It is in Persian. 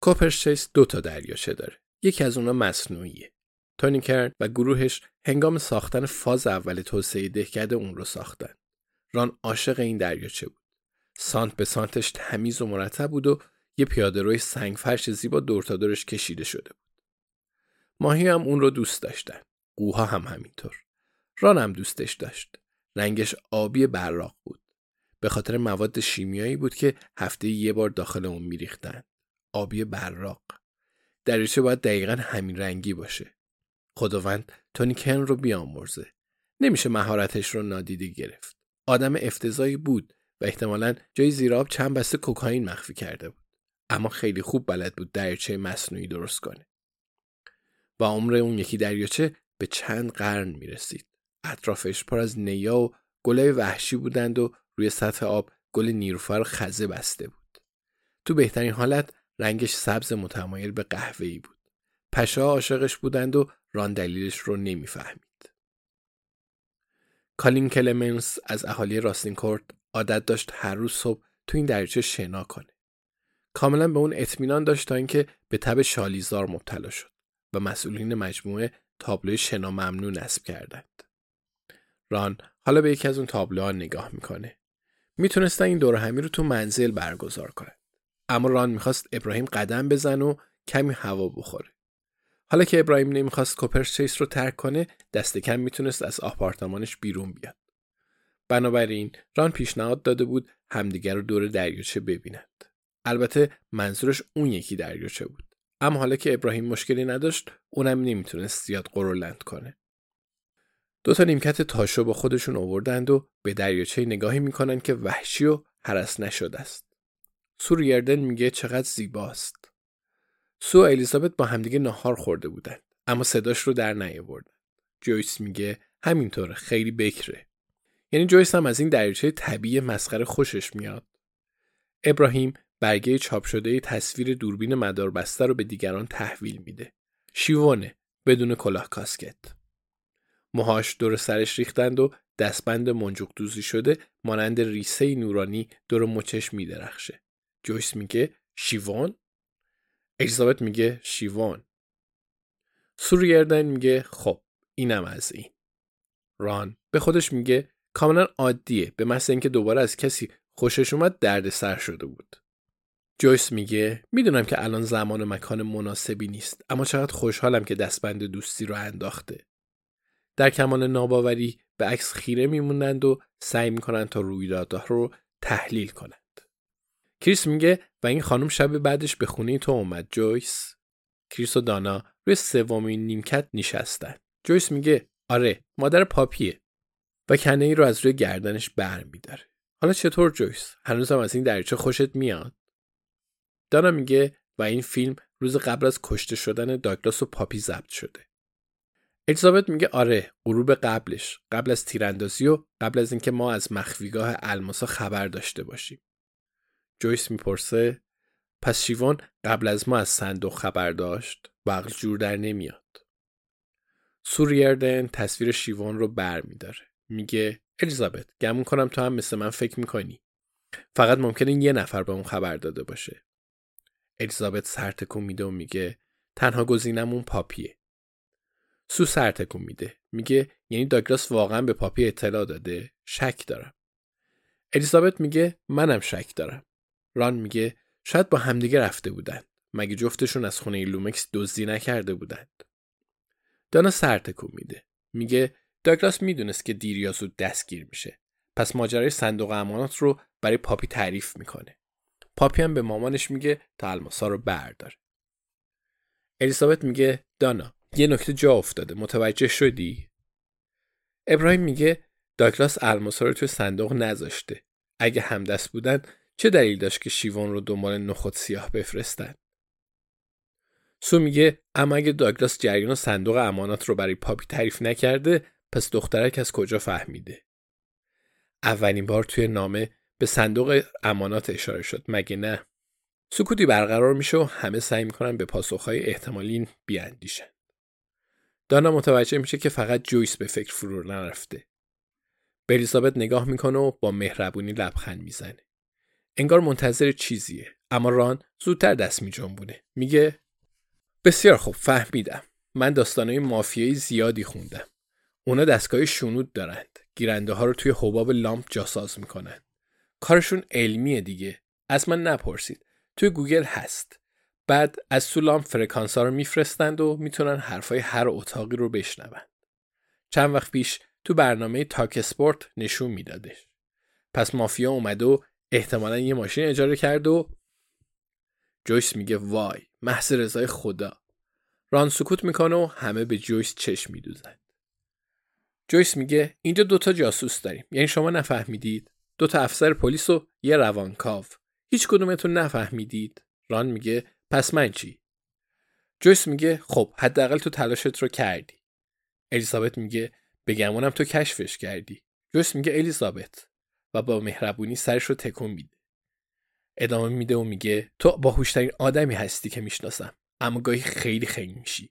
کوپرشیس دو تا دریاچه داره. یکی از اونا مصنوعیه. تونی کرن و گروهش هنگام ساختن فاز اول توسعه دهکده اون رو ساختن. ران عاشق این دریاچه بود. سانت به سانتش تمیز و مرتب بود و یه پیاده روی سنگ فرش زیبا دور تا دورش کشیده شده بود. ماهی هم اون رو دوست داشتن. قوها هم همینطور. ران هم دوستش داشت. رنگش آبی براق بود. به خاطر مواد شیمیایی بود که هفته یه بار داخل اون میریختن. آبی براق. دریاچه باید دقیقا همین رنگی باشه. خداوند تونی کن رو بیامرزه. نمیشه مهارتش رو نادیده گرفت. آدم افتضایی بود و احتمالا جای زیراب چند بسته کوکائین مخفی کرده بود. اما خیلی خوب بلد بود دریاچه مصنوعی درست کنه. با عمر اون یکی دریاچه به چند قرن می‌رسید. اطرافش پر از نیا و گلای وحشی بودند و روی سطح آب گل نیروفر خزه بسته بود. تو بهترین حالت رنگش سبز متمایل به قهوه‌ای بود. پشه عاشقش بودند و ران دلیلش رو نمی‌فهمید. کالین کلمنس از اهالی راستینکورت عادت داشت هر روز صبح تو این دریچه شنا کنه. کاملا به اون اطمینان داشت تا اینکه به تب شالیزار مبتلا شد و مسئولین مجموعه تابلوی شنا ممنوع نصب کردند. ران حالا به یکی از اون تابلوها نگاه می‌کنه. می‌تونستن این دور همی رو تو منزل برگزار کنه. اما ران می‌خواست ابراهیم قدم بزن و کمی هوا بخوره. حالا که ابراهیم نمی‌خواست کوپرچیس رو ترک کنه دست کم می‌تونست از آپارتمانش بیرون بیاد. بنابراین ران پیشنهاد داده بود همدیگر رو دور دریاچه ببینند. البته منظورش اون یکی دریاچه بود. اما حالا که ابراهیم مشکلی نداشت اونم نمی‌تونست زیاد قرولند کنه. دو تا نیمکت تاشو با خودشون آوردند و به دریاچه نگاهی می‌کنن که وحشی و حرس نشده است. سور یردن میگه چقدر زیباست. سو و الیزابت با همدیگه ناهار خورده بودن اما صداش رو در نیاوردن. جویس میگه همینطوره خیلی بکره. یعنی جویس هم از این دریاچه طبیعی مسخره خوشش میاد. ابراهیم برگه چاپ شده تصویر دوربین مداربسته رو به دیگران تحویل میده. شیوانه بدون کلاه کاسکت. موهاش دور سرش ریختند و دستبند منجوق دوزی شده مانند ریسه نورانی دور مچش میدرخشه. جویس میگه شیوان؟ الیزابت میگه شیوان. سوریردن میگه خب اینم از این. ران به خودش میگه کاملا عادیه به محض اینکه دوباره از کسی خوشش اومد درد سر شده بود. جویس میگه می‌دونم که الان زمان و مکان مناسبی نیست اما چقدر خوشحالم که دستبند دوستی رو انداخته. در کمال ناباوری به عکس خیره میمونند و سعی می‌کنند تا رویدادها رو تحلیل کنند. کریس میگه و این خانم شب بعدش به خونه تو اومد جویس. کریس و دانا روی سومین نیمکت نشستن. جویس میگه آره مادر پاپیه و کنه ای رو از روی گردنش بر میداره. حالا چطور جویس؟ هنوزم از این دریچه خوشت میاد؟ دانا میگه و این فیلم روز قبل از کشته شدن داگلاس و پاپی ضبط شده. الیزابت میگه آره غروب قبلش قبل از تیراندازی و قبل از اینکه ما از مخفیگاه الماسا خبر داشته باشیم. جویس می‌پرسه پس شیوان قبل از ما از صندوق خبر داشت؟ و جور در نمیاد. سوریردن تصویر شیوان رو بر میداره. میگه الیزابت گمون کنم تو هم مثل من فکر می‌کنی. فقط ممکنه یه نفر به اون خبر داده باشه. الیزابت سر تکون میده و میگه تنها گزینمون پاپیه. سو سر تکون میده. میگه یعنی داگلاس واقعا به پاپی اطلاع داده؟ شک دارم. الیزابت میگه منم شک دارم. ران میگه شاید با همدیگه رفته بودن. مگه جفتشون از خونه لومکس دزدی نکرده بودند دانا سر تکون میده. میگه داگلاس می‌دونست که دیر یا زود دستگیر میشه. پس ماجرای صندوق امانات رو برای پاپی تعریف می‌کنه. پاپی هم به مامانش میگه تا الماسا رو برداره الیزابت میگه دانا یه نکته جا افتاده. متوجه شدی؟ ابراهیم میگه داگلاس الماسا رو توی صندوق نذاشته. اگه همدست بودن چه دلیل داشت که شیوان رو دنبال نخود سیاه بفرستن؟ سو میگه اما اگه داگلاس جریان صندوق امانات رو برای پاپی تعریف نکرده پس دخترک از کجا فهمیده؟ اولین بار توی نامه به صندوق امانات اشاره شد. مگه نه؟ سکوتی برقرار میشه و همه سعی می‌کنن به پاسخهای احتمالی بیاندیشن. دانا متوجه میشه که فقط جویس به فکر فرو نرفته. به الیزابت نگاه می‌کنه و با مهربونی لبخند می‌زنه. انگار منتظر چیزیه. اما ران زودتر دست میجنبونه میگه بسیار خوب فهمیدم. من داستانهای مافیایی زیادی خوندم. اونا دستگاه شنود دارند. گیرنده ها رو توی حباب لامپ جاساز می‌کنن کارشون علمیه دیگه. از من نپرسید. توی گوگل هست. بعد از تو لامپ فرکانس ها رو میفرستند و می‌تونن حرفای هر اتاقی رو بشنوند چند وقت پیش تو برنامه talkSPORT نشون میدادش. پس مافیا اومده و احتمالا یه ماشین اجاره کرد و جویس میگه وای محض رضای خدا. ران سکوت می‌کنه و همه به جویس چشم میدوزن. جویس میگه اینجا دوتا جاسوس داریم یعنی شما نفهمیدید. دوتا افسر پلیس و یه روانکاو. هیچ کدومتون نفهمیدید. ران میگه پس من چی؟ جویس میگه خب حداقل تو تلاشت رو کردی. الیزابت میگه بگمونم تو کشفش کردی. جویس میگه الیزابت. و با مهربونی سرش رو تکون میده. ادامه میده و میگه تو باهوشترین آدمی هستی که می‌شناسم اما گاهی خیلی خیلی میشی.